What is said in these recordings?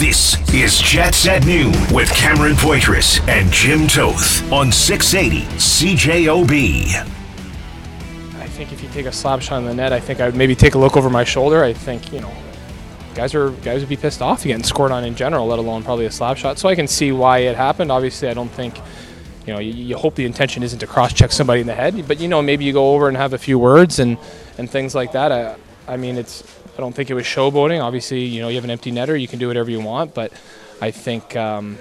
This is Jets at Noon with Cameron Poitras and Jim Toth on 680 CJOB. I think if you take a slap shot in the net, I think I would maybe take a look over my shoulder. I think you know, guys are guys would be pissed off getting scored on in general, let alone probably a slap shot. So I can see why it happened. Obviously, I don't think. You know, you, you hope the intention isn't to cross-check somebody in the head, but you know, maybe you go over and have a few words and, and things like that. I, I mean, it's I don't think it was showboating. Obviously, you know, you have an empty netter, you can do whatever you want, but I think, um,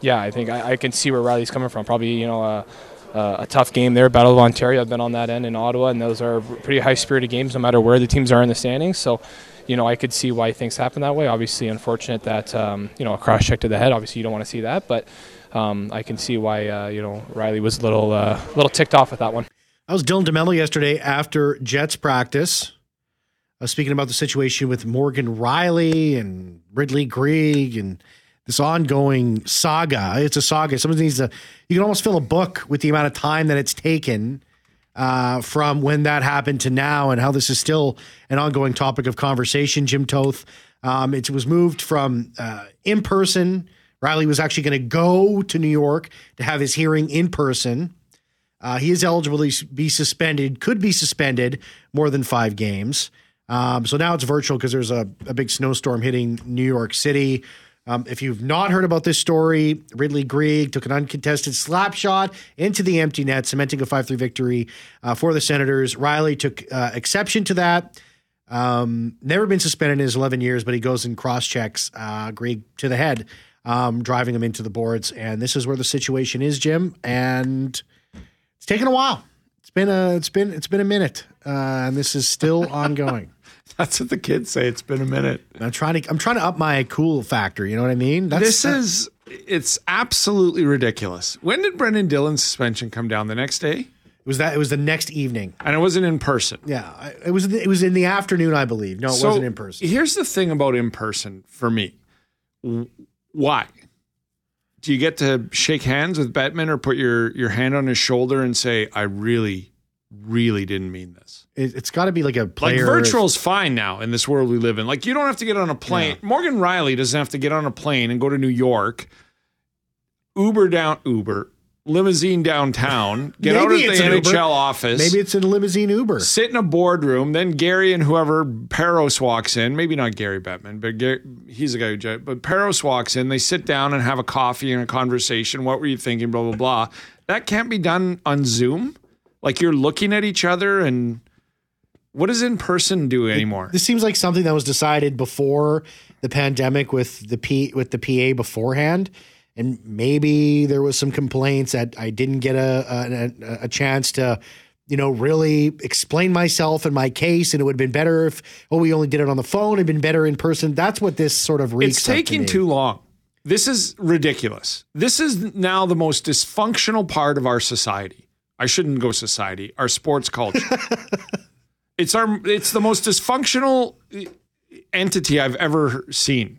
yeah, I think I, I, can see where Rielly's coming from. Probably, you know, a, a, tough game there, Battle of Ontario. I've been on that end in Ottawa, and those are pretty high-spirited games, no matter where the teams are in the standings. So, you know, I could see why things happen that way. Obviously, unfortunate that um, you know a cross check to the head. Obviously, you don't want to see that, but um, I can see why uh, you know Rielly was a little uh, little ticked off with that one. I was Dylan DeMelo yesterday after Jets practice. Speaking about the situation with Morgan Rielly and Ridley Greig and this ongoing saga. It's a saga. Someone needs to. You can almost fill a book with the amount of time that it's taken uh, from when that happened to now, and how this is still an ongoing topic of conversation. Jim Toth. Um, it was moved from uh, in person Rielly was actually going to go to New York to have his hearing in person. Uh, he is eligible to be suspended, could be suspended more than five games. Um, so now it's virtual because there's a, a, big snowstorm hitting New York City. Um, if you've not heard about this story, Ridley Greig took an uncontested slap shot into the empty net, cementing a 5 3 victory uh, for the Senators. Rielly took uh, exception to that. Um, never been suspended in his 11 years, but he goes and cross checks uh, Greig to the head um, driving him into the boards. And this is where the situation is, Jim. And it's taken a while. It's been a it's been it's been a minute, uh, and this is still ongoing. That's what the kids say. It's been a minute. I'm trying to I'm trying to up my cool factor. You know what I mean? That's, this is it's absolutely ridiculous. When did Brendan Dillon's suspension come down? The next day? It was that it was the next evening, and it wasn't in person. Yeah, it was. It was in the afternoon, I believe. No, it so wasn't in person. Here's the thing about in person for me. Why? Do you get to shake hands with Bettman or put your, your hand on his shoulder and say, I really, really didn't mean this? It, has got to be like a player. Like virtual's fine now in this world we live in. Like you don't have to get on a plane. Yeah. Morgan Rielly doesn't have to get on a plane and go to New York, Uber down, Uber, limousine downtown, get out of the NHL Uber. office. Maybe it's in a limousine Uber. Sit in a boardroom. Then Gary and whoever Parros walks in. Maybe not Gary Bettman, but Gary, he's the guy who. But Parros walks in. They sit down and have a coffee and a conversation. What were you thinking? Blah blah blah. That can't be done on Zoom. Like you're looking at each other and. What does in person do anymore? It, this seems like something that was decided before the pandemic with the P with the PA beforehand and maybe there was some complaints that I didn't get a, a, a chance to you know, really explain myself and my case, and it would have been better if oh, we only did it on the phone. It'd been better in person. That's what this sort of reeks. It's taking to too long. This is ridiculous. This is now the most dysfunctional part of our society. I shouldn't go society. Our sports culture. it's our. It's the most dysfunctional entity I've ever seen.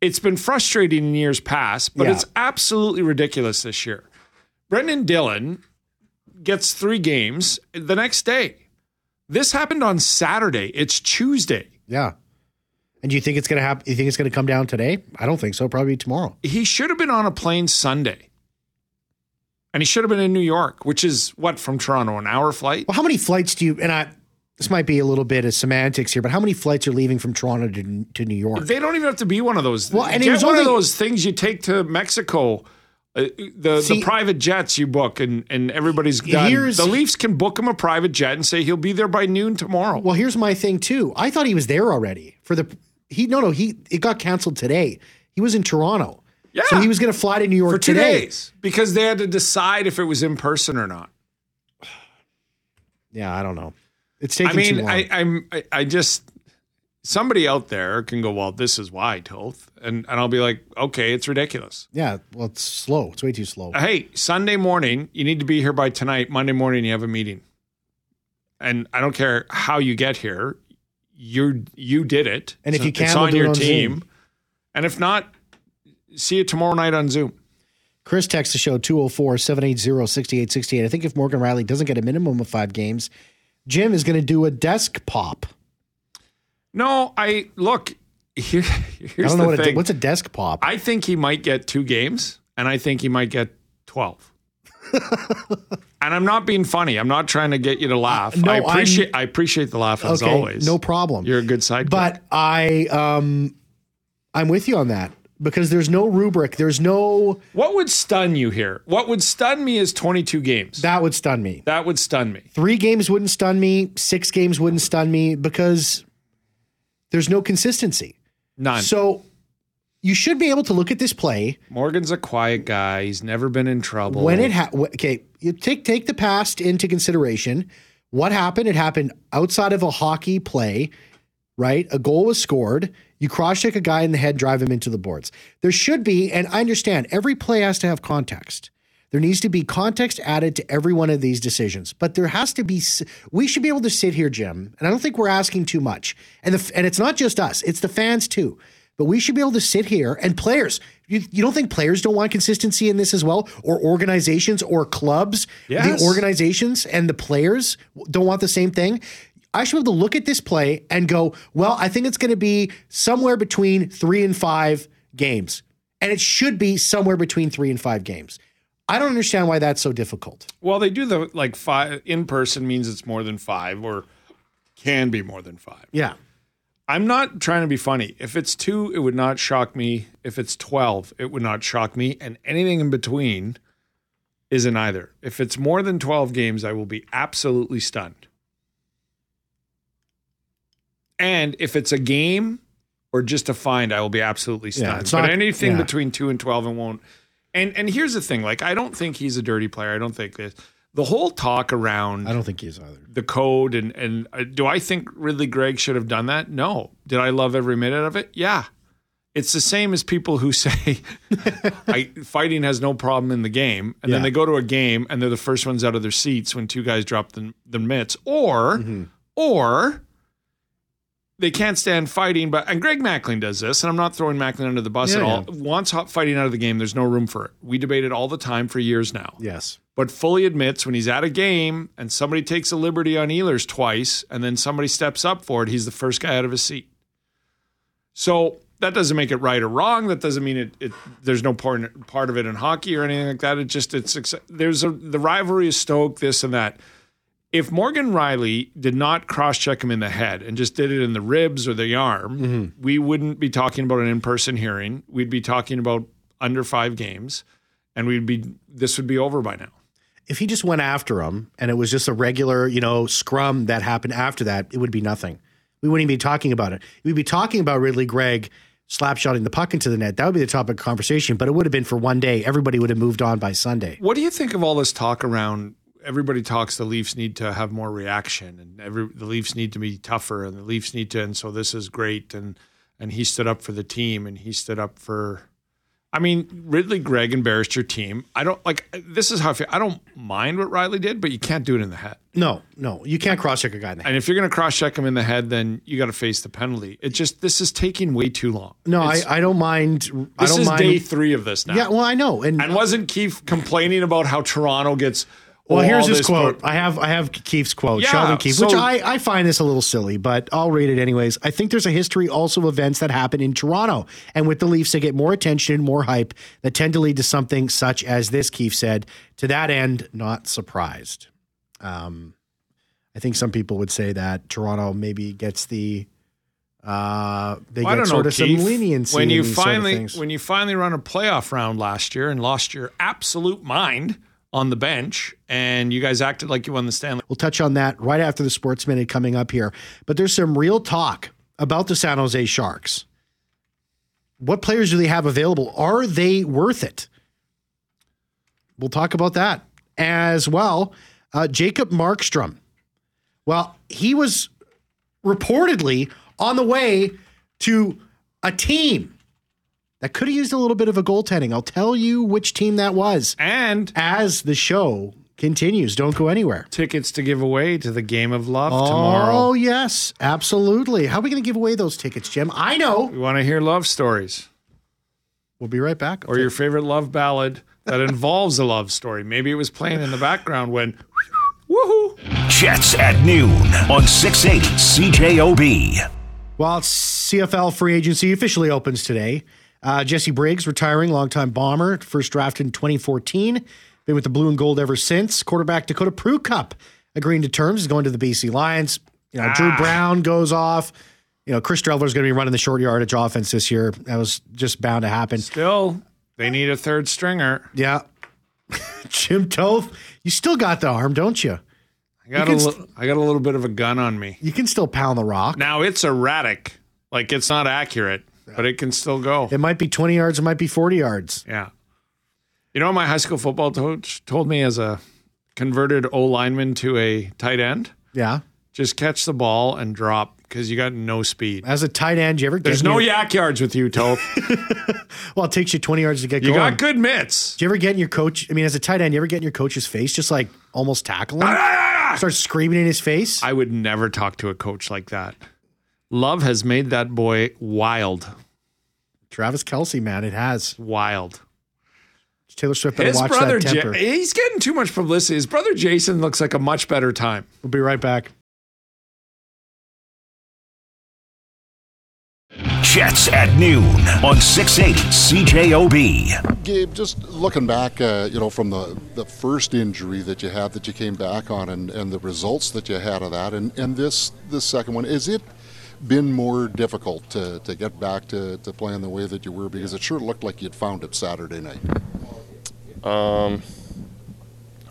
It's been frustrating in years past, but yeah. it's absolutely ridiculous this year. Brendan Dillon gets three games the next day. This happened on Saturday. It's Tuesday. Yeah. And do you think it's going to happen? You think it's going to come down today? I don't think so. Probably tomorrow. He should have been on a plane Sunday. And he should have been in New York, which is what from Toronto, an hour flight. Well, how many flights do you? And I, this might be a little bit of semantics here, but how many flights are leaving from Toronto to, to New York? They don't even have to be one of those. Well, and Get it was one only, of those things you take to Mexico. Uh, the see, the private jets you book and and everybody's got the Leafs can book him a private jet and say he'll be there by noon tomorrow. Well, here's my thing too. I thought he was there already for the he no no he it got canceled today. He was in Toronto. Yeah. So he was going to fly to New York for two today. days because they had to decide if it was in person or not. Yeah, I don't know. It's taking. I mean, I, I'm. I, I just somebody out there can go, well, this is why Toth, and and I'll be like, okay, it's ridiculous. Yeah, well, it's slow. It's way too slow. Hey, Sunday morning, you need to be here by tonight. Monday morning, you have a meeting, and I don't care how you get here. You you did it, and if you can, it's on your on team. Zoom. And if not, see you tomorrow night on Zoom. Chris texts the show 204 780 6868. I think if Morgan Rielly doesn't get a minimum of five games, Jim is going to do a desk pop. No, I look, here, I don't know what a, what's a desk pop. I think he might get two games, and I think he might get 12. and I'm not being funny. I'm not trying to get you to laugh. no, I I'm- appreciate I appreciate the laugh as okay, always. no problem. You're a good sidekick. But I um I'm with you on that because there's no rubric. There's no what would stun you here? What would stun me is 22 games. that would stun me. that would stun me. Three games wouldn't stun me. Six games wouldn't stun me because there's no consistency. None. So you should be able to look at this play Morgan's a quiet guy. He's never been in trouble. when it ha- okay. You take take the past into consideration. What happened? It happened outside of a hockey play, right? A goal was scored. You cross check a guy in the head, drive him into the boards. There should be, and I understand every play has to have context. There needs to be context added to every one of these decisions, but there has to be. We should be able to sit here, Jim, and I don't think we're asking too much. And the and it's not just us; it's the fans too. But we should be able to sit here and players. You, you don't think players don't want consistency in this as well, or organizations or clubs? Yes. The organizations and the players don't want the same thing. I should be able to look at this play and go, well, I think it's going to be somewhere between three and five games. And it should be somewhere between three and five games. I don't understand why that's so difficult. Well, they do the like five in person means it's more than five or can be more than five. Yeah. I'm not trying to be funny. If it's two, it would not shock me. If it's 12, it would not shock me. And anything in between isn't either. If it's more than 12 games, I will be absolutely stunned. And if it's a game or just a find, I will be absolutely Yeah, stunned. it's but not- anything yeah. between two and 12 and won't. And and here's the thing, like I don't think he's a dirty player. I don't think this. The whole talk around I don't think he is either. the code and and uh, do I think Ridley Greig should have done that? No. Did I love every minute of it? Yeah. It's the same as people who say I, fighting has no problem in the game, and then they go to a game and they're the first ones out of their seats when two guys drop the, the mitts, or Mm-hmm. or they can't stand fighting. But and Greg Macklin does this, and I'm not throwing Macklin under the bus Yeah, at all. Wants hot fighting out of the game. There's no room for it. We debate it all the time for years now Yes. but fully admits when he's at a game and somebody takes a liberty on Ehlers twice and then somebody steps up for it, he's the first guy out of his seat. So that doesn't make it right or wrong. That doesn't mean it. it there's no part part of it in hockey or anything like that. It just it's there's a the rivalry is stoked this and that. If Morgan Rielly did not cross check him in the head and just did it in the ribs or the arm, mm-hmm. we wouldn't be talking about an in person hearing. We'd be talking about under five games, and we'd be this would be over by now. If he just went after him and it was just a regular, you know, scrum that happened after that, it would be nothing. We wouldn't even be talking about it. We'd be talking about Ridley Greig slapshotting the puck into the net. That would be the topic of conversation, but it would have been for one day. Everybody would have moved on by Sunday. What do you think of all this talk around? Everybody talks the Leafs need to have more reaction, and every the Leafs need to be tougher, and the Leafs need to, and so this is great, and and he stood up for the team, and he stood up for. I mean, Ridley, Greig embarrassed your team. I don't like. This is how I feel. I don't mind what Rielly did, but you can't do it in the head. No, no, you can't cross check a guy in the head. And if you're going to cross check him in the head, then you got to face the penalty. It just this is taking way too long. No, I, I don't mind. I this don't is mind. day three of this now. yeah, well, I know. And, and wasn't Keefe complaining about how Toronto gets? Well, here's his quote. pro- I have I have Keefe's quote, Yeah, Sheldon Keefe, which I, I find this a little silly, but I'll read it anyways. I think there's a history also of events that happen in Toronto, and with the Leafs, they get more attention and more hype that tend to lead to something such as this. Keefe said. To that end, not surprised. Um, I think some people would say that Toronto maybe gets the uh, they Well, get sort know, of some leniency when you these sort of finally when you finally run a playoff round last year and lost your absolute mind on the bench, and you guys acted like you won the Stanley. We'll touch on that right after the Sports Minute coming up here. But there's some real talk about the San Jose Sharks. What players do they have available? Are they worth it? We'll talk about that as well. Uh, Jacob Markstrom. Well, he was reportedly on the way to a team that could have used a little bit of a goaltending. I'll tell you which team that was And as the show continues. Don't go anywhere. tickets to give away to the Game of Love Oh, tomorrow. yes, absolutely. How are we going to give away those tickets, Jim? I know. We want to hear love stories We'll be right back. or your favorite love ballad that involves a love story. Maybe it was playing in the background when, woohoo! Jets at noon on 680 CJOB. Well, CFL free agency officially opens today. Uh, Jesse Briggs retiring, longtime bomber, first drafted in 2014. Been with the blue and gold ever since. Quarterback Dakota Prukop agreeing to terms. He's going to the BC Lions. You know, ah. Drew Brown goes off. You know, Chris Streveler is going to be running the short yardage offense this year. That was just bound to happen. Still, they need a third stringer. Yeah. Jim Toth, you still got the arm, don't you? I got a st- I got a little bit of a gun on me. You can still pound the rock. Now it's erratic. Like it's not accurate, but it can still go. It might be 20 yards, it might be 40 yards. Yeah. You know my high school football coach told me as a converted O lineman to a tight end? Yeah. Just catch the ball and drop because you got no speed. As a tight end, you ever There's no your... YAC yards with you, Toth. well, it takes you 20 yards to get you going. You got good mitts. Do you ever get in your coach? I mean, as a tight end, you ever get in your coach's face, just like almost tackling? Ah! Start screaming in his face? I would never talk to a coach like that. Love has made that boy wild. Travis Kelce, man, it has. Wild. Taylor Swift better His watch brother that temper. J- he's getting too much publicity. His brother Jason looks like a much better time. We'll be right back. Jets at noon on 680 CJOB. Gabe, just looking back, uh, you know, from the, the first injury that you had that you came back on and, and the results that you had of that, and, and this this second one, is it been more difficult to, to get back to, to playing the way that you were? Because it sure looked like you'd found it Saturday night. Um,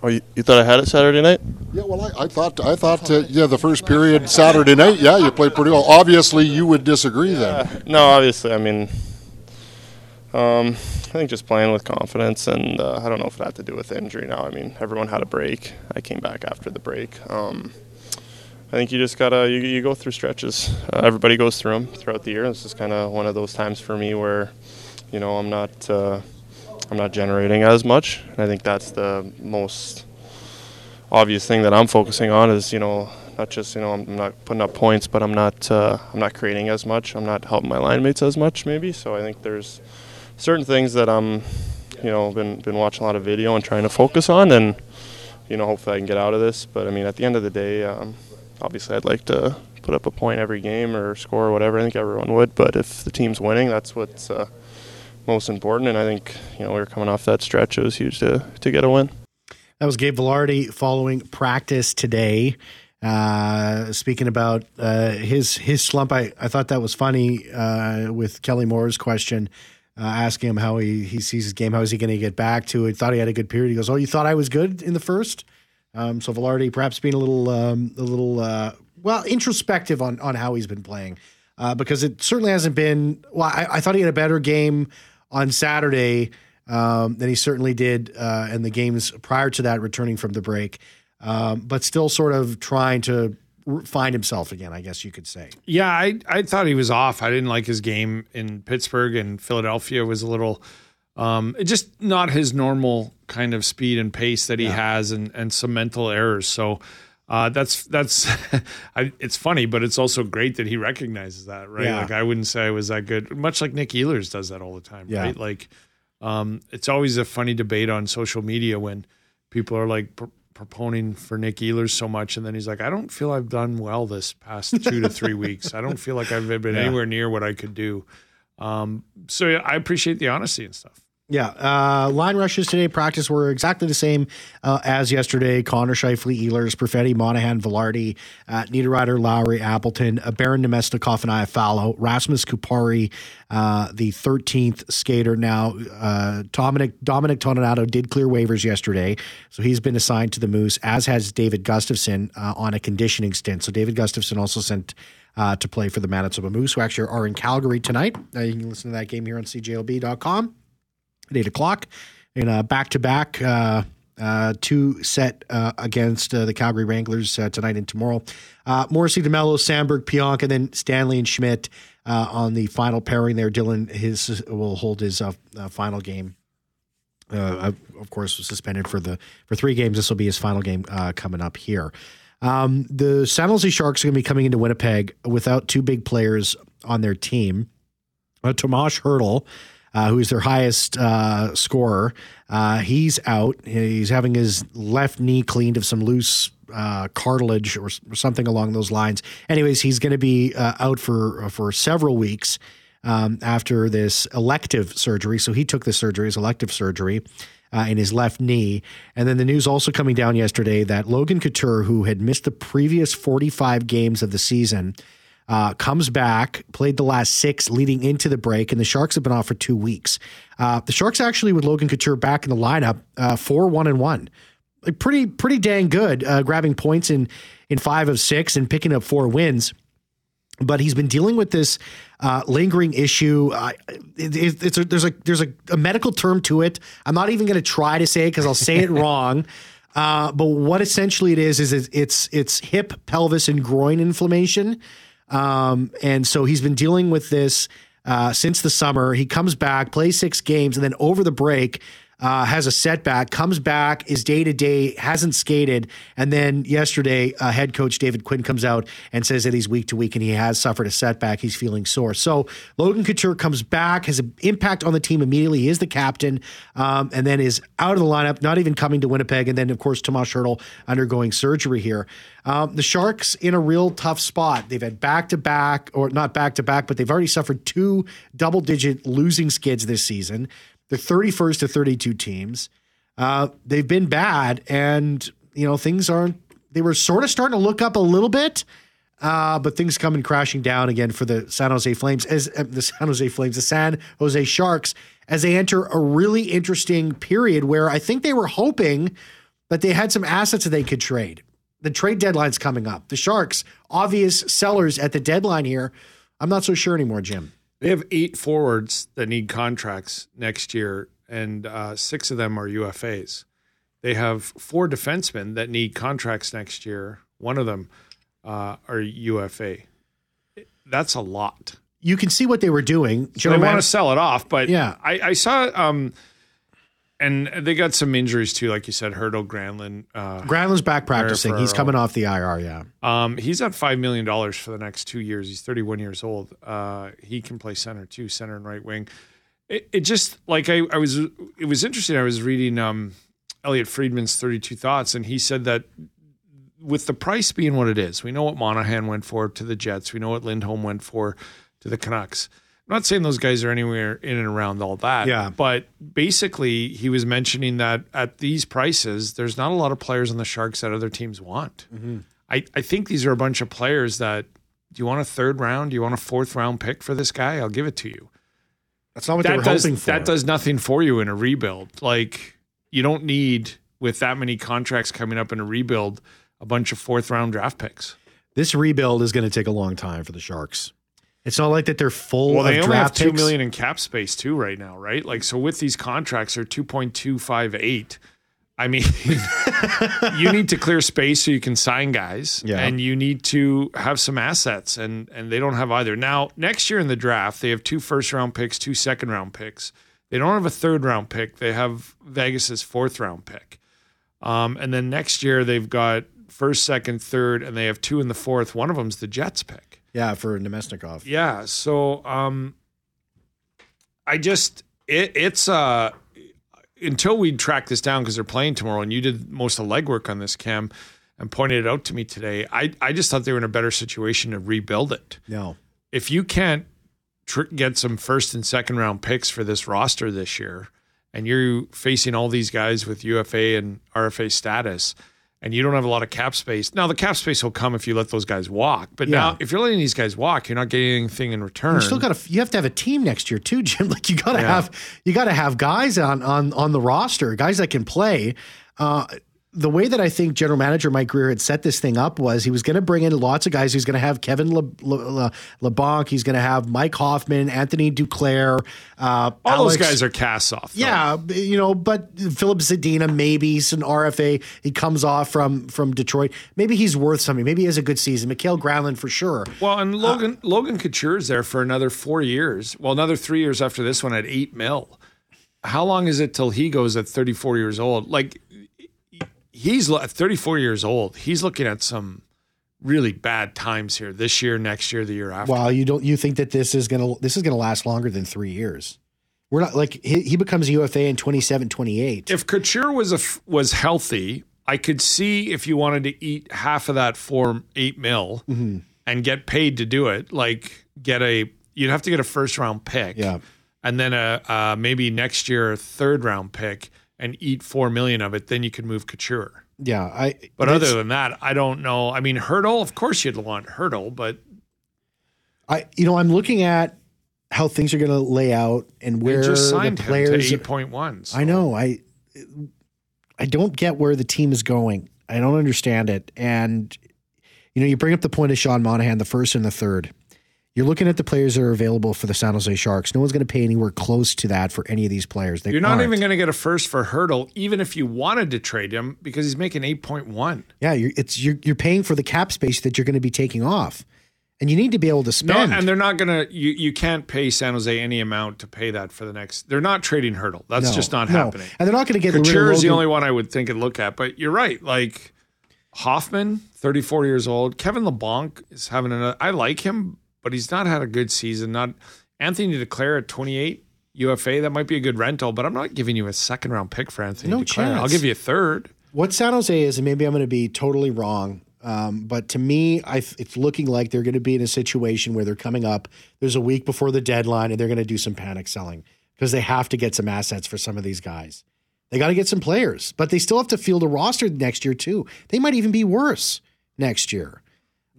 oh, you, you thought I had it Saturday night? Yeah, well, I, I thought I thought uh, yeah, the first period Saturday night, yeah, you played pretty well. Obviously, you would disagree then. No, obviously, I mean, um, I think just playing with confidence, and uh, I don't know if it had to do with injury. Now, I mean, everyone had a break. I came back after the break. Um, I think you just gotta you, you go through stretches. Uh, everybody goes through them throughout the year. This is kind of one of those times for me where, you know, I'm not uh, I'm not generating as much. And I think that's the most obvious thing that I'm focusing on is you know not just you know I'm not putting up points, but I'm not uh, I'm not creating as much. I'm not helping my line mates as much maybe. So I think there's certain things that I'm you know been been watching a lot of video and trying to focus on and you know hopefully I can get out of this. But I mean at the end of the day. Um, obviously I'd like to put up a point every game or score or whatever. I think everyone would, but if the team's winning, that's what's uh, most important. And I think you know we were coming off that stretch; it was huge to to get a win. That was Gabe Vilardi following practice today. Uh, speaking about uh, his his slump, I, I thought that was funny uh, with Kelly Moore's question, uh, asking him how he, he sees his game, how is he going to get back to it. Thought he had a good period. He goes, "Oh, you thought I was good in the first? Um, so Vilardi perhaps being a little um, a little uh, well introspective on on how he's been playing uh, because it certainly hasn't been. Well, I, I, thought he had a better game on Saturday um, than he certainly did uh, in the games prior to that, returning from the break, um, but still sort of trying to find himself again. I guess you could say. Yeah, I I thought he was off. I didn't like his game in Pittsburgh and Philadelphia was a little um, just not his normal kind of speed and pace that he yeah. has, and and some mental errors. So. Uh, that's that's I, it's funny, but it's also great that he recognizes that, right? Yeah. Like I wouldn't say I was that good, much like Nick Ehlers does that all the time, yeah. right? Like um, it's always a funny debate on social media when people are like pr- proponing for Nick Ehlers so much, and then he's like, I don't feel I've done well this past two to three weeks. I don't feel like I've been yeah. anywhere near what I could do. Um, so yeah, I appreciate the honesty and stuff. Yeah, uh, line rushes today practice were exactly the same uh, as yesterday. Connor Scheifele, Ehlers, Perfetti, Monahan, Vilardi, uh, Niederreiter, Lowry, Appleton, uh, Barron Namestnikov, and Iafallo, Rasmus Kupari, uh, the 13th skater now. Uh, Dominic, Dominic Toninato did clear waivers yesterday, so he's been assigned to the Moose, as has David Gustafsson uh, on a conditioning stint. So David Gustafsson also sent uh, to play for the Manitoba Moose, who actually are in Calgary tonight. You can listen to that game here on CJOB.com at 8 o'clock in a back to back two set uh, against uh, the Calgary Wranglers uh, tonight and tomorrow. Uh, Morrissey, DeMelo, Samberg, Pionk, and then Stanley and Schmidt uh, on the final pairing there. Dylan his will hold his final game. of course, was suspended for the for three games. This will be his final game coming up here. Um, the San Jose Sharks are going to be coming into Winnipeg without two big players on their team. Uh, Tomas Hertl uh, who is their highest uh, scorer. Uh, he's out. He's having his left knee cleaned of some loose uh, cartilage or, or, something along those lines. Anyways, he's going to be uh, out for for several weeks um, after this elective surgery. So he took the surgery, his elective surgery. Uh, in his left knee. And then the news also coming down yesterday that Logan Couture, who had missed the previous 45 games of the season, uh, comes back, played the last six leading into the break, and the Sharks have been off for two weeks. Uh, the Sharks actually, with Logan Couture back in the lineup, uh, four one and one, like pretty pretty dang good, uh, grabbing points in in five of six and picking up four wins but he's been dealing with this uh, lingering issue. Uh, it, it, it's a, there's a there's a, a, medical term to it. I'm not even going to try to say it because I'll say it wrong. Uh, but what essentially it is is it's it's hip, pelvis, and groin inflammation, um, and so he's been dealing with this uh, since the summer. He comes back, plays six games, and then over the break uh, has a setback, comes back, is day to day, hasn't skated, and then yesterday, uh, head coach David Quinn comes out and says that he's week to week and he has suffered a setback. He's feeling sore. So Logan Couture comes back, has an impact on the team immediately. He is the captain, um, and then is out of the lineup, not even coming to Winnipeg. And then, of course, Tomas Hertl undergoing surgery here. Um, the Sharks in a real tough spot. They've had back to back, or not back to back, but they've already suffered two double digit losing skids this season. They're 31st to 32 teams. Uh, they've been bad, and you know things aren't. They were sort of starting to look up a little bit, uh, but things coming crashing down again for the San Jose Flames as uh, the San Jose Flames, the San Jose Sharks, as they enter a really interesting period where I think they were hoping that they had some assets that they could trade. The trade deadline's coming up. The Sharks, obvious sellers at the deadline here. I'm not so sure anymore, Jim. They have eight forwards that need contracts next year, and uh, six of them are UFAs. They have four defensemen that need contracts next year. One of them uh, are UFA. That's a lot. You can see what they were doing. So they want to sell it off, but yeah, I, I saw um, and they got some injuries too, like you said, Hertl Granlund. Uh, Granlund's back practicing. He's coming off the IR. Yeah. Um, he's at five million dollars for the next two years. He's 31 years old. Uh, he can play center too, center and right wing. It, it just like I, I, was. It was interesting. I was reading um, Elliotte Friedman's 32 Thoughts, and he said that with the price being what it is, we know what Monahan went for to the Jets. We know what Lindholm went for to the Canucks I'm not saying those guys are anywhere in and around all that. Yeah. But basically, he was mentioning that at these prices, there's not a lot of players on the Sharks that other teams want. Mm-hmm. I, I think these are a bunch of players that do you want a third round? Do you want a fourth round pick for this guy? I'll give it to you. That's not what that they were does, hoping for. That does nothing for you in a rebuild. Like, you don't need, with that many contracts coming up in a rebuild, a bunch of fourth round draft picks. This rebuild is going to take a long time for the Sharks. It's not like that they're full. Well, they only have two picks. million in cap space too right now, right? Like so, with these contracts, they're two point two five eight. I mean, you need to clear space so you can sign guys, yeah. and you need to have some assets, and and they don't have either. Now, next year in the draft, they have two first round picks, two second round picks. They don't have a third round pick. They have Vegas's fourth round pick, um, and then next year they've got first, second, third, and they have two in the fourth. One of them's the Jets pick. Yeah, for Namestnikov. Yeah. So um, I just it, it's uh until we track this down because they're playing tomorrow, and you did most of the legwork on this, Cam, and pointed it out to me today. I I just thought they were in a better situation to rebuild it. No, if you can't tr- get some first and second round picks for this roster this year, and you're facing all these guys with UFA and RFA status and you don't have a lot of cap space. Now the cap space will come if you let those guys walk. But yeah. now if you're letting these guys walk, you're not getting anything in return. You still got to you have to have a team next year too, Jim. Like you got to yeah. have you got to have guys on on on the roster, guys that can play. Uh, the way that I think general manager Mike Grier had set this thing up was he was going to bring in lots of guys. He's going to have Kevin Le, Le, Le, He's going to have Mike Hoffman, Anthony Duclair. Uh, All Alex, those guys are cast off. Though. Yeah, you know, but Filip Zadina, maybe he's an RFA. He comes off from from Detroit. Maybe he's worth something. Maybe he has a good season. Mikael Granlund for sure. Well, and Logan uh, Logan Couture's there for another four years. Well, another three years after this one at eight mil. How long is it till he goes at 34 years old? Like he's 34 years old. He's looking at some really bad times here this year, next year, the year after. Well, you don't you think that this is gonna this is gonna last longer than three years? We're not like he, he becomes a UFA in 27, 28. If Couture was a was healthy, I could see if you wanted to eat half of that for eight mil Mm-hmm. and get paid to do it, like get a you'd have to get a first round pick, Yeah. and then a uh, maybe next year a third round pick and eat four million of it. Then you could move Couture. yeah, I. But other than that, I don't know. I mean, Hertl, of course you'd want Hertl, but I, you know, I'm looking at how things are going to lay out and where just the signed him to players. eight point one. I know. I I don't get where the team is going. I don't understand it. And you know, you bring up the point of Sean Monahan, the first and the third. You're looking at the players that are available for the San Jose Sharks. No one's going to pay anywhere close to that for any of these players. They You're not aren't. even going to get a first for Hertl, even if you wanted to trade him, because he's making eight point one. Yeah, you're, it's you're, you're paying for the cap space that you're going to be taking off, and you need to be able to No, spend. and they're not gonna. You you can't pay San Jose any amount to pay that for the next. They're not trading Hertl. That's No, just not no. happening. And they're not going to get Couture is the only one I would think and look at. But you're right. Like Hoffman, 34 years old. Kevin Labanc is having another. I like him, but he's not had a good season. Not Anthony Duclair at 28 UFA. That might be a good rental, but I'm not giving you a second round pick for Anthony No Duclair. I'll give you a third. what San Jose is, and maybe I'm going to be totally wrong, um, but to me, I, it's looking like they're going to be in a situation where they're coming up. There's a week before the deadline, and they're going to do some panic selling because they have to get some assets for some of these guys. They got to get some players, but they still have to field a roster next year too. They might even be worse next year.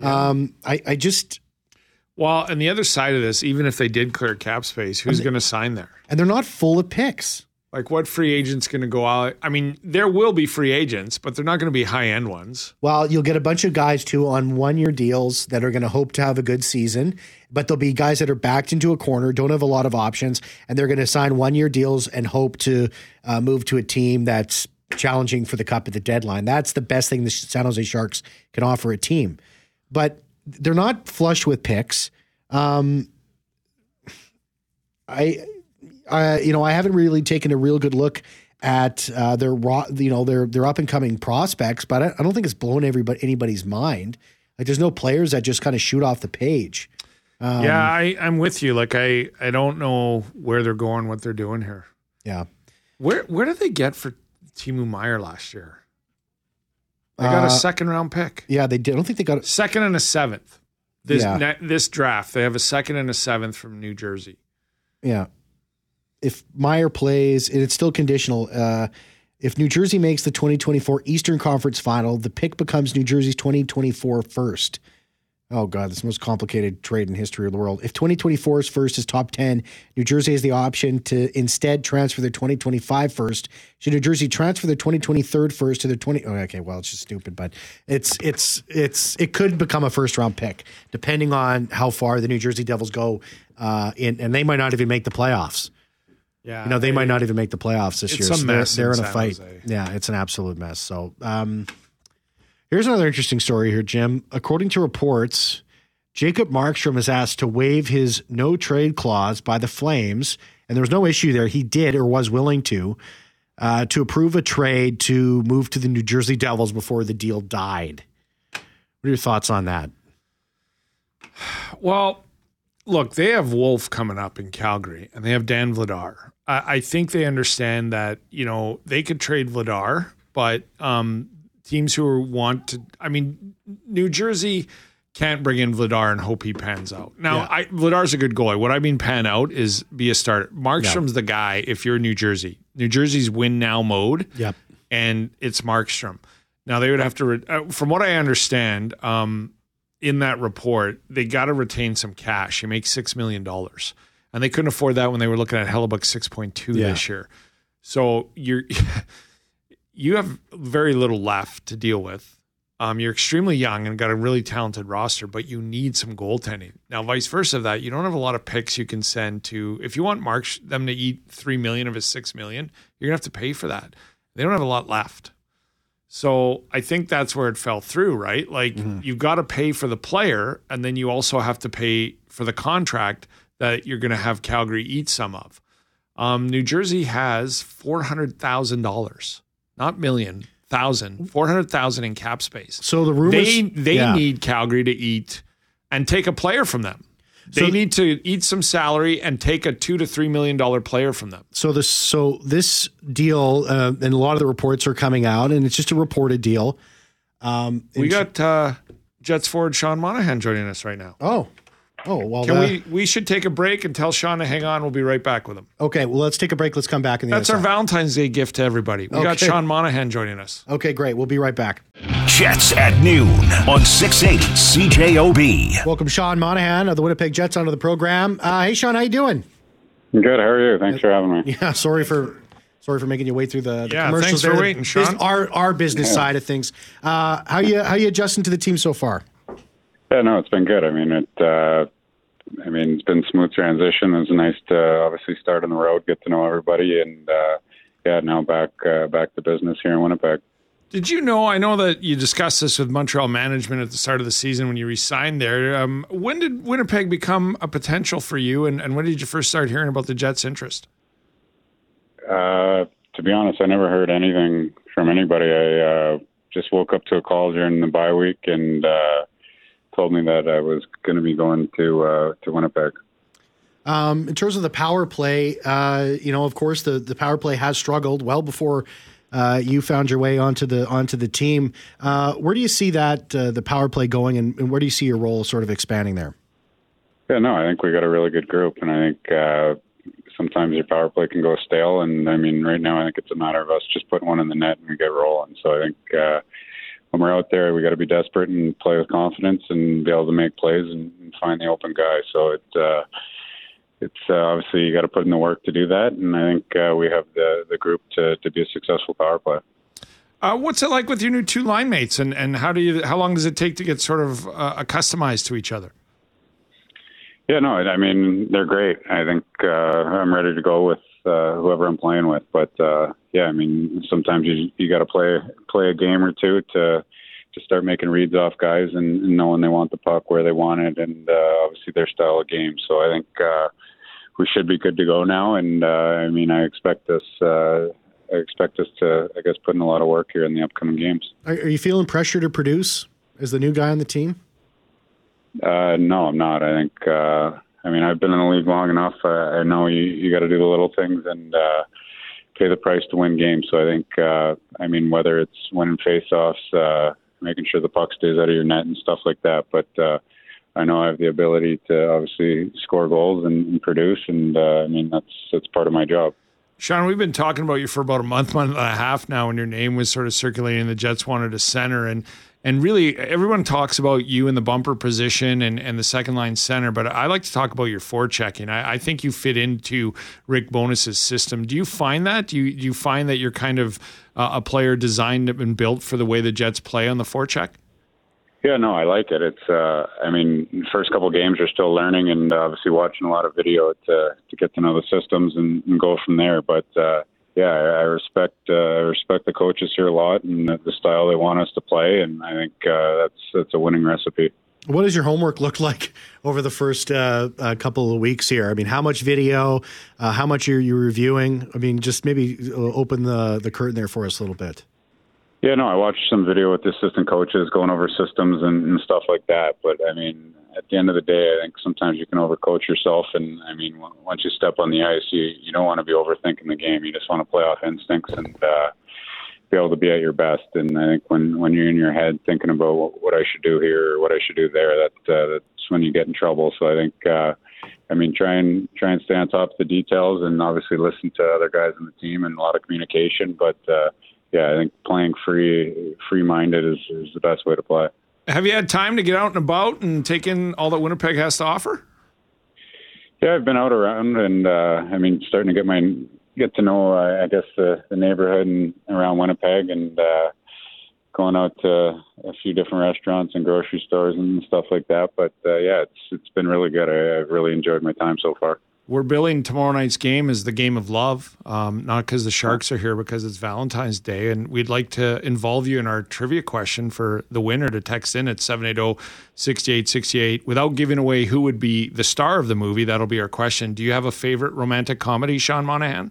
Um, I, I just, Well, and the other side of this, even if they did clear cap space, who's going to sign there? and they're not full of picks. Like, what free agent's going to go out? I mean, there will be free agents, but they're not going to be high end ones. Well, you'll get a bunch of guys too on one year deals that are going to hope to have a good season, but there'll be guys that are backed into a corner, don't have a lot of options, and they're going to sign one year deals and hope to uh, move to a team that's challenging for the cup at the deadline. That's the best thing the San Jose Sharks can offer a team. But they're not flush with picks. Um, I, I, you know, I haven't really taken a real good look at uh, their raw, you know, their their up and coming prospects, but I, I don't think it's blown everybody anybody's mind. Like, there's no players that just kind of shoot off the page. Um, yeah, I, I'm with you. Like, I, I don't know where they're going, what they're doing here. Yeah, Where where did they get for Timo Meier last year? They got Uh, a second round pick, yeah, they did. I don't think they got. a second and a seventh. This Yeah. ne- this draft, they have a second and a seventh from New Jersey. Yeah, if Meier plays, and it's still conditional. Uh, if New Jersey makes the 2024 Eastern Conference Final, the pick becomes New Jersey's 2024 first. Oh God, the most complicated trade in history of the world. If 2024's first is top 10, New Jersey has the option to instead transfer their 2025 first. Should New Jersey transfer their 2023 first to their 20? Oh, okay, well, it's just stupid, but it's it's it's it could become a first round pick depending on how far the New Jersey Devils go, uh, in, and they might not even make the playoffs. Yeah, You know, they might not even make the playoffs this It's year. a so they're- mess they're, in in a fight. Jose. Yeah, it's an absolute mess. So, um, here's another interesting story here, Jim. According to reports, Jacob Markstrom is asked to waive his no trade clause by the Flames, and there was no issue there. He did or was willing to uh, to approve a trade to move to the New Jersey Devils before the deal died. What are your thoughts on that? Well, look, they have Wolf coming up in Calgary, and they have Dan Vladar. I, I think they understand that you know they could trade Vladar, but um, teams who want to, I mean, New Jersey can't bring in Vladar and hope he pans out. Now, Yeah. I, Vladar's a good goalie. What I mean pan out is be a starter. Markstrom's the guy. If you're New Jersey, New Jersey's win now mode Yep. and it's Markstrom. Now they would have to, re- uh, from what I understand, um, in that report, they got to retain some cash. He makes six million dollars, and they couldn't afford that when they were looking at Hellebuyck six point two Yeah. this year. So you're you have very little left to deal with. Um, you're extremely young and got a really talented roster, but you need some goaltending. Now, vice versa of that, you don't have a lot of picks you can send to. If you want Mark them to eat three million of his six million, you're gonna have to pay for that. They don't have a lot left. So I think that's where it fell through, right? Like you've got to pay for the player, and then you also have to pay for the contract that you're going to have Calgary eat some of. Um, New Jersey has four hundred thousand dollars, not million, thousand, four hundred thousand in cap space. So the rumors They they yeah. need Calgary to eat and take a player from them. They So- need to eat some salary and take a two to three million dollar player from them. So this so this deal uh, and a lot of the reports are coming out, and it's just a reported deal. Um, We got uh, Jets forward Sean Monahan joining us right now. oh oh well. Can uh, we? We should take a break and tell Sean to hang on. We'll be right back with him. Okay, well let's take a break. Let's come back. In the That's our side. Valentine's Day gift to everybody. We got Sean Monahan joining us. Okay, great. We'll be right back. Jets at noon on 680 CJOB. Welcome, Sean Monahan of the Winnipeg Jets onto the program. Uh, hey, Sean, how you doing? I'm Good. How are you? Thanks for having me. Yeah, sorry for sorry for making you wait through the, the Yeah, commercials. thanks for there. Waiting, Sean. Our our business side of things. Uh, how you how you adjusting to the team so far? Yeah, no, it's been good. I mean, it. Uh, I mean, it's been smooth transition. It's nice to obviously start on the road, get to know everybody, and uh, yeah, now back uh, back to business here in Winnipeg. Did you know? I know that you discussed this with Montreal management at the start of the season when you resigned there. Um, when did Winnipeg become a potential for you, and, and when did you first start hearing about the Jets' interest? Uh, to be honest, I never heard anything from anybody. I uh, just woke up to a call during the bye week and uh, told me that I was going to be going to uh, to Winnipeg. Um, in terms of the power play, uh, you know, of course, the, the power play has struggled well before uh, you found your way onto the onto the team. Uh, where do you see that uh, the power play going, and, and where do you see your role sort of expanding there? Yeah, no, I think we got a really good group, and I think uh, sometimes your power play can go stale. And I mean, right now, I think it's a matter of us just putting one in the net and we get rolling. So I think uh, when we're out there, we got to be desperate and play with confidence and be able to make plays and, and find the open guy. So it. Uh, it's uh, obviously you got to put in the work to do that, and I think uh, we have the the group to to be a successful power play. Uh, what's it like with your new two line mates, and, and how do you how long does it take to get sort of uh, accustomized to each other? Yeah, no, I mean they're great. I think uh, I'm ready to go with uh, whoever I'm playing with. But uh, yeah, I mean sometimes you you got to play play a game or two to to start making reads off guys and, and know when they want the puck, where they want it, and uh, obviously their style of game. So I think uh, we should be good to go now. And uh, I mean I expect us. Uh, I expect us to, I guess, put in a lot of work here in the upcoming games. Are, are you feeling pressure to produce as the new guy on the team? Uh, no, I'm not. I think. Uh, I mean, I've been in the league long enough. Uh, I know you you got to do the little things and uh, pay the price to win games. So I think. Uh, I mean, whether it's winning faceoffs, uh, making sure the puck stays out of your net and stuff like that. But uh, I know I have the ability to obviously score goals and, and produce, and uh, I mean that's that's part of my job. Sean, we've been talking about you for about a month, month and a half now, when your name was sort of circulating. The Jets wanted a center, and and really everyone talks about you in the bumper position and, and the second line center, but I like to talk about your forechecking. I, I think you fit into Rick Bowness's system. Do you find that? Do you do you find that you're kind of uh, a player designed and built for the way the Jets play on the forecheck? Yeah, no, I like it. It's, uh, I mean, first couple games you're still learning and obviously watching a lot of video to to get to know the systems and, and go from there. But uh, yeah, I, I respect uh, I respect the coaches here a lot and the, the style they want us to play, and I think uh, that's that's a winning recipe. What does your homework look like over the first uh, uh, couple of weeks here? I mean, how much video, uh, how much are you reviewing? I mean, just maybe uh, open the, the curtain there for us a little bit. Yeah, no, I watched some video with the assistant coaches going over systems and, and stuff like that. But I mean, at the end of the day, I think sometimes you can overcoach yourself. And I mean, w- once you step on the ice, you you don't want to be overthinking the game. You just want to play off instincts and uh, be able to be at your best. And I think when when you're in your head thinking about what, what I should do here or what I should do there, that uh, that's when you get in trouble. So I think. Uh, I mean, try and try and stay on top of the details, and obviously listen to other guys in the team, and a lot of communication. But uh, yeah, I think playing free, free-minded is, is the best way to play. Have you had time to get out and about and take in all that Winnipeg has to offer? Yeah, I've been out around, and uh, I mean, starting to get my get to know, uh, I guess, the, the neighborhood and around Winnipeg, and uh, going out to a few different restaurants and grocery stores and stuff like that. But uh, yeah, it's it's been really good. I, I've really enjoyed my time so far. We're billing tomorrow night's game as the game of love, um, not because the Sharks are here, because it's Valentine's Day. And we'd like to involve you in our trivia question for the winner to text in at 780 6868 without giving away who would be the star of the movie. That'll be our question. Do you have a favorite romantic comedy, Sean Monahan?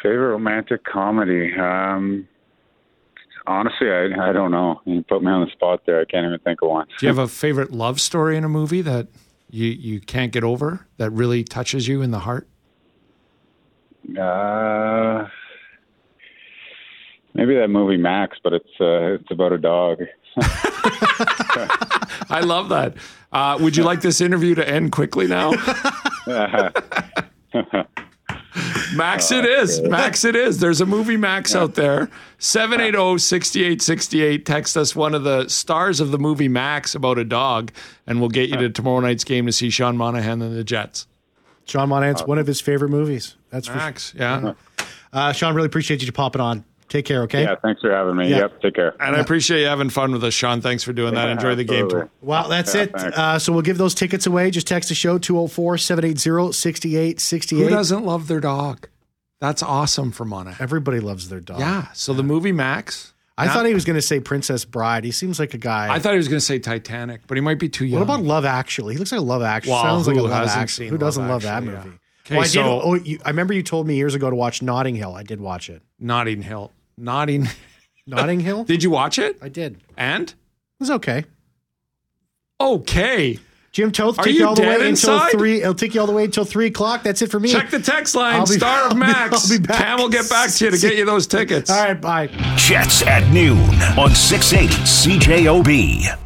Favorite romantic comedy? Um, honestly, I I don't know. You put me on the spot there. I can't even think of one. Do you have a favorite love story in a movie that you you can't get over that really touches you in the heart? Uh, maybe that movie Max, but it's uh, it's about a dog. I love that. Uh, would you like this interview to end quickly now? Max, it is. Max, it is. There's a movie Max out there. 780 6868. Text us one of the stars of the movie Max about a dog, and we'll get you to tomorrow night's game to see Sean Monahan and the Jets. Sean Monahan's one of his favorite movies. That's for Max, yeah. Uh, Sean, really appreciate you popping on. Take care, okay? yeah, thanks for having me. Yeah. Yep, take care. And I appreciate you having fun with us, Sean. Thanks for doing that. Enjoy the game. Absolutely. Well, that's Yeah, it. Uh, so we'll give those tickets away. Just text the show 204 780 Who 6868. doesn't love their dog? That's awesome for Mona. Everybody loves their dog. Yeah. So the movie Max. I Yeah. thought he was going to say Princess Bride. He seems like a guy. I thought he was going to say Titanic, but he might be too young. what about Love Actually? He looks like a Love Actually. Well, Sounds like a Love Actually. Who doesn't Love love that Actually, yeah. movie? Okay, well, I did. so- Oh, you, I remember you told me years ago to watch Notting Hill. I did watch it. Notting Hill? Notting. Notting Hill. Did you watch it? I did. And it And was okay. okay. Jim Toth, Are take you you all the dead way until three. It'll take you all the way until three o'clock. That's it for me. Check the text line. I'll be- Star I'll of be- Max. I'll be back. Cam will get back to you to get you those tickets. All right, bye. Jets at noon on 680 CJOB.